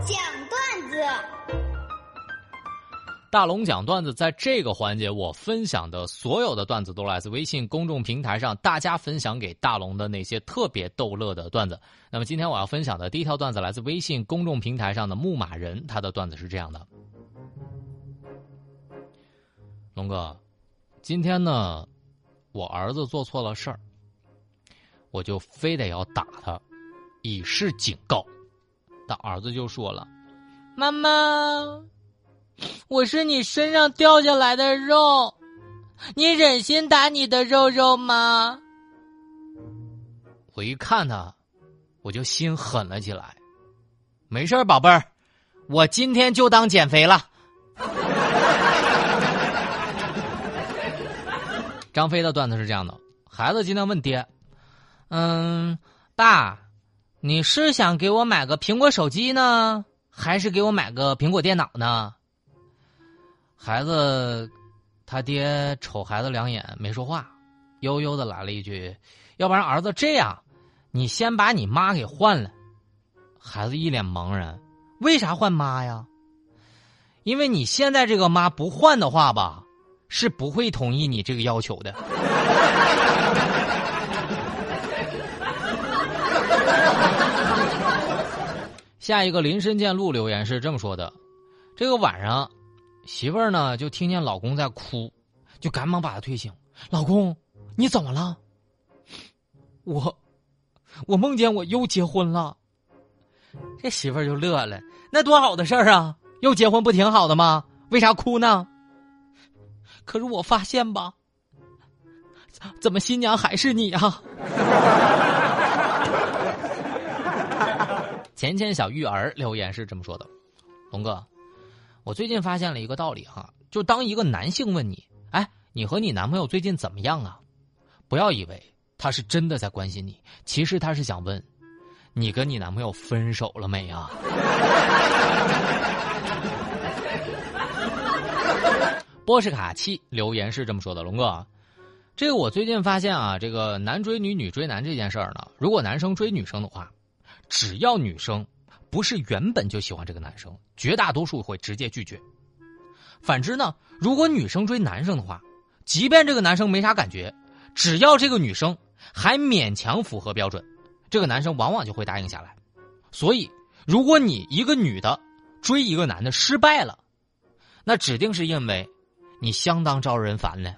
讲段子。大龙讲段子，在这个环节，我分享的所有的段子都来自微信公众平台上大家分享给大龙的那些特别逗乐的段子。那么今天我要分享的第一条段子来自微信公众平台上的牧马人，他的段子是这样的：龙哥，今天呢，我儿子做错了事儿，我就非得要打他，以示警告。他儿子就说了：“妈妈。”我是你身上掉下来的肉，你忍心打你的肉肉吗？我一看他，我就心狠了起来。没事宝贝儿，我今天就当减肥了。张飞的段子是这样的：孩子今天问爹：“嗯，爸，你是想给我买个苹果手机呢，还是给我买个苹果电脑呢？”孩子，他爹瞅孩子两眼，没说话，悠悠的来了一句：“要不然儿子这样，你先把你妈给换了。”孩子一脸茫然：“为啥换妈呀？”因为你现在这个妈不换的话吧，是不会同意你这个要求的。下一个林深见鹿留言是这么说的：“这个晚上。”媳妇儿呢，就听见老公在哭，就赶忙把他推醒。老公，你怎么了？我，我梦见我又结婚了。这媳妇儿就乐了，那多好的事儿啊！又结婚不挺好的吗？为啥哭呢？可是我发现吧，怎么新娘还是你啊？钱钱小玉儿留言是这么说的：龙哥。我最近发现了一个道理哈，就当一个男性问你，哎，你和你男朋友最近怎么样啊？不要以为他是真的在关心你，其实他是想问，你跟你男朋友分手了没啊？波士卡七留言是这么说的：龙哥，这个我最近发现啊，这个男追女、女追男这件事儿呢，如果男生追女生的话，只要女生。不是原本就喜欢这个男生，绝大多数会直接拒绝。反之呢，如果女生追男生的话，即便这个男生没啥感觉，只要这个女生还勉强符合标准，这个男生往往就会答应下来。所以，如果你一个女的追一个男的失败了，那指定是因为你相当招人烦了。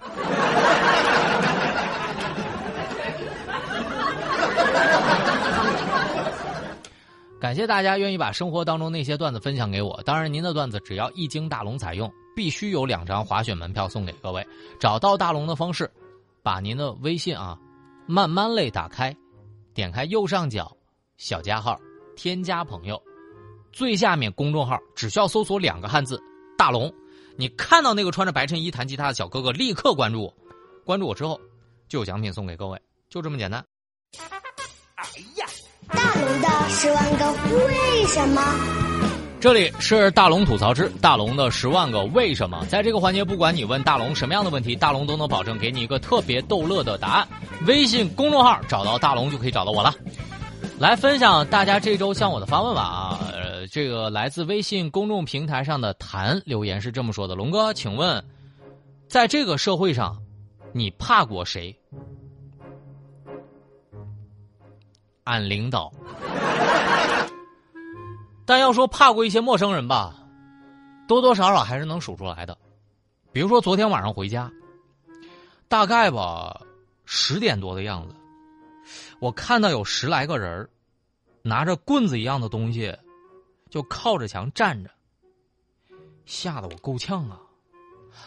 感谢大家愿意把生活当中那些段子分享给我。当然，您的段子只要一经大龙采用，必须有两张滑雪门票送给各位。找到大龙的方式，把您的微信啊，慢慢类打开，点开右上角小加号，添加朋友，最下面公众号只需要搜索两个汉字“大龙”，你看到那个穿着白衬衣弹吉他的小哥哥，立刻关注我。关注我之后，就有奖品送给各位，就这么简单。大龙的十万个为什么？这里是大龙吐槽之大龙的十万个为什么。在这个环节，不管你问大龙什么样的问题，大龙都能保证给你一个特别逗乐的答案。微信公众号找到大龙就可以找到我了。来分享大家这周向我的发问吧啊！呃，这个来自微信公众平台上的谭留言是这么说的：龙哥，请问，在这个社会上，你怕过谁？俺领导，但要说怕过一些陌生人吧，多多少少还是能数出来的。比如说昨天晚上回家，大概吧十点多的样子，我看到有十来个人拿着棍子一样的东西，就靠着墙站着，吓得我够呛啊！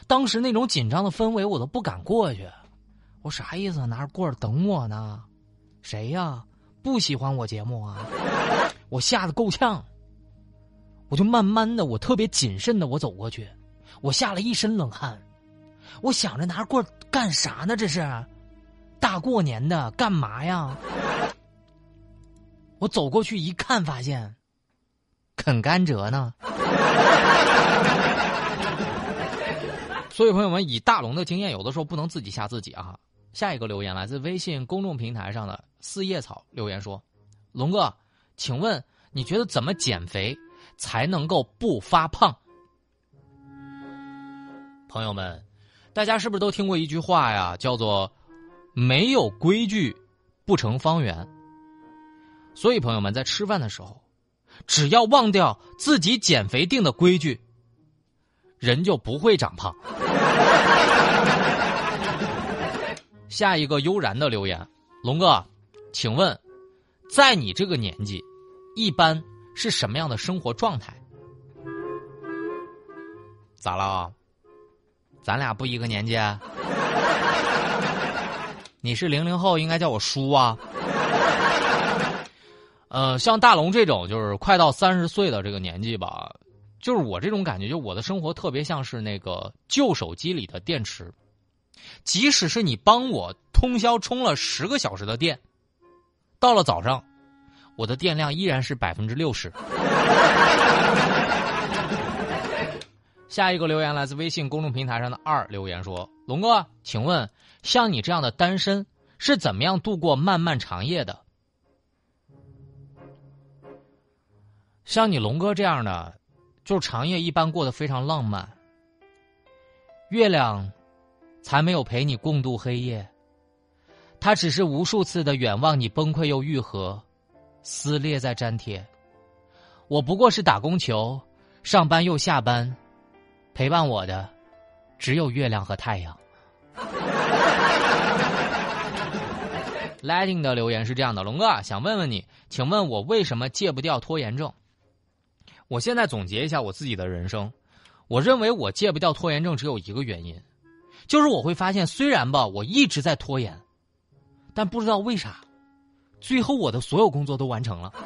当时那种紧张的氛围，我都不敢过去。我啥意思？拿着棍儿等我呢？谁呀？不喜欢我节目啊！我吓得够呛，我就慢慢的，我特别谨慎的，我走过去，我吓了一身冷汗。我想着拿棍干啥呢？这是大过年的，干嘛呀？我走过去一看，发现啃甘蔗呢。所以朋友们，以大龙的经验，有的时候不能自己吓自己啊。下一个留言来自微信公众平台上的四叶草留言说：“龙哥，请问你觉得怎么减肥才能够不发胖？朋友们，大家是不是都听过一句话呀？叫做“没有规矩不成方圆”。所以，朋友们在吃饭的时候，只要忘掉自己减肥定的规矩，人就不会长胖。下一个悠然的留言，龙哥，请问，在你这个年纪，一般是什么样的生活状态？咋了？咱俩不一个年纪？你是零零后，应该叫我叔啊。呃，像大龙这种，就是快到三十岁的这个年纪吧，就是我这种感觉，就我的生活特别像是那个旧手机里的电池。即使是你帮我通宵充了十个小时的电，到了早上，我的电量依然是百分之六十。下一个留言来自微信公众平台上的二留言说：“龙哥，请问像你这样的单身是怎么样度过漫漫长夜的？像你龙哥这样的，就是长夜一般过得非常浪漫。月亮。”才没有陪你共度黑夜，他只是无数次的远望你崩溃又愈合，撕裂在粘贴。我不过是打工球，上班又下班，陪伴我的只有月亮和太阳。拉丁的留言是这样的：龙哥想问问你，请问我为什么戒不掉拖延症？我现在总结一下我自己的人生，我认为我戒不掉拖延症只有一个原因。就是我会发现，虽然吧，我一直在拖延，但不知道为啥，最后我的所有工作都完成了。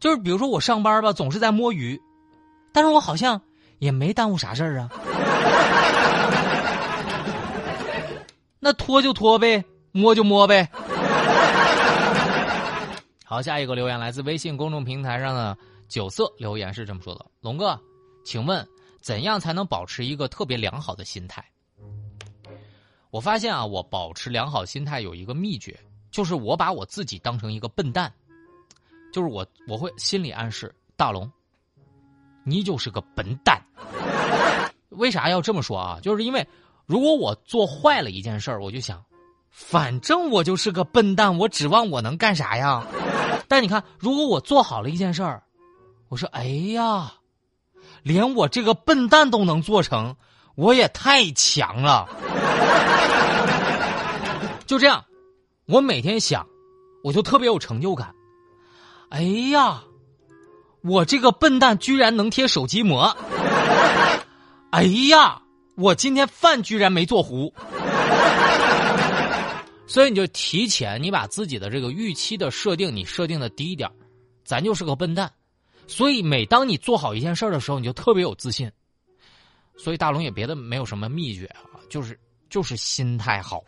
就是比如说我上班吧，总是在摸鱼，但是我好像也没耽误啥事儿啊。那拖就拖呗，摸就摸呗。好，下一个留言来自微信公众平台上的九色留言是这么说的：龙哥，请问。怎样才能保持一个特别良好的心态？我发现啊，我保持良好心态有一个秘诀，就是我把我自己当成一个笨蛋，就是我我会心理暗示大龙，你就是个笨蛋。为啥要这么说啊？就是因为如果我做坏了一件事儿，我就想，反正我就是个笨蛋，我指望我能干啥呀？但你看，如果我做好了一件事儿，我说，哎呀。连我这个笨蛋都能做成，我也太强了。就这样，我每天想，我就特别有成就感。哎呀，我这个笨蛋居然能贴手机膜！哎呀，我今天饭居然没做糊！所以你就提前，你把自己的这个预期的设定，你设定的低一点，咱就是个笨蛋。所以，每当你做好一件事的时候，你就特别有自信。所以，大龙也别的没有什么秘诀啊，就是就是心态好。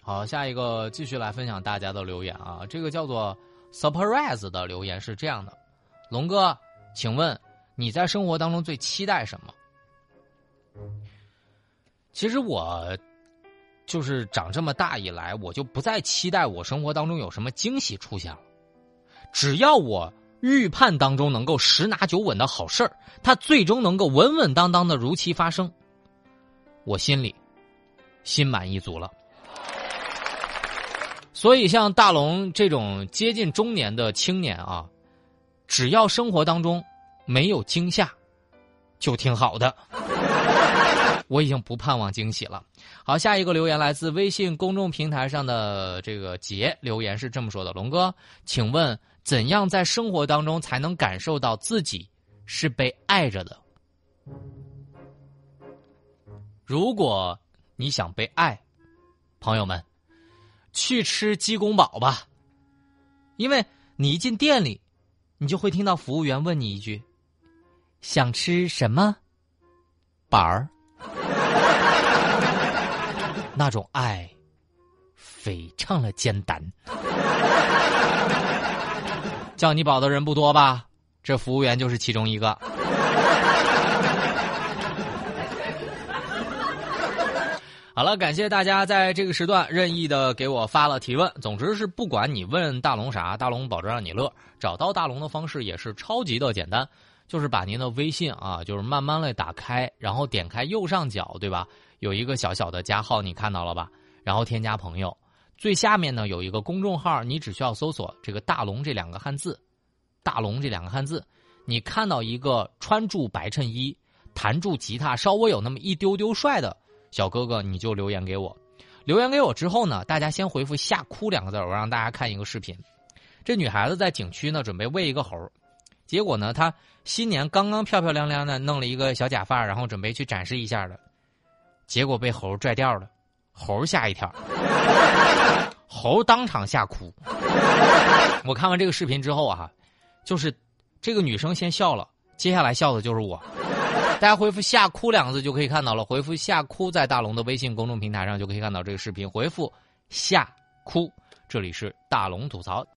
好，下一个继续来分享大家的留言啊，这个叫做 surprise 的留言是这样的：龙哥，请问你在生活当中最期待什么？其实我就是长这么大以来，我就不再期待我生活当中有什么惊喜出现了。只要我预判当中能够十拿九稳的好事儿，它最终能够稳稳当当的如期发生，我心里心满意足了。所以，像大龙这种接近中年的青年啊，只要生活当中没有惊吓，就挺好的。我已经不盼望惊喜了。好，下一个留言来自微信公众平台上的这个杰留言是这么说的：龙哥，请问。怎样在生活当中才能感受到自己是被爱着的？如果你想被爱，朋友们，去吃鸡公煲吧。因为你一进店里，你就会听到服务员问你一句：“想吃什么？”板儿，那种爱非常的简单。叫你宝的人不多吧？这服务员就是其中一个。好了，感谢大家在这个时段任意的给我发了提问。总之是不管你问大龙啥，大龙保证让你乐。找到大龙的方式也是超级的简单，就是把您的微信啊，就是慢慢的打开，然后点开右上角，对吧？有一个小小的加号，你看到了吧？然后添加朋友，最下面呢有一个公众号，你只需要搜索这个“大龙”这两个汉字，“大龙”这两个汉字，你看到一个穿住白衬衣、弹住吉他、稍微有那么一丢丢帅的。小哥哥，你就留言给我，留言给我之后呢，大家先回复“吓哭”两个字我让大家看一个视频。这女孩子在景区呢，准备喂一个猴结果呢，她新年刚刚漂漂亮亮的弄了一个小假发，然后准备去展示一下的，结果被猴拽掉了，猴吓一跳，猴当场吓哭。我看完这个视频之后啊，就是这个女生先笑了，接下来笑的就是我。大家回复“吓哭”两个字就可以看到了。回复“吓哭”在大龙的微信公众平台上就可以看到这个视频。回复“吓哭”，这里是大龙吐槽。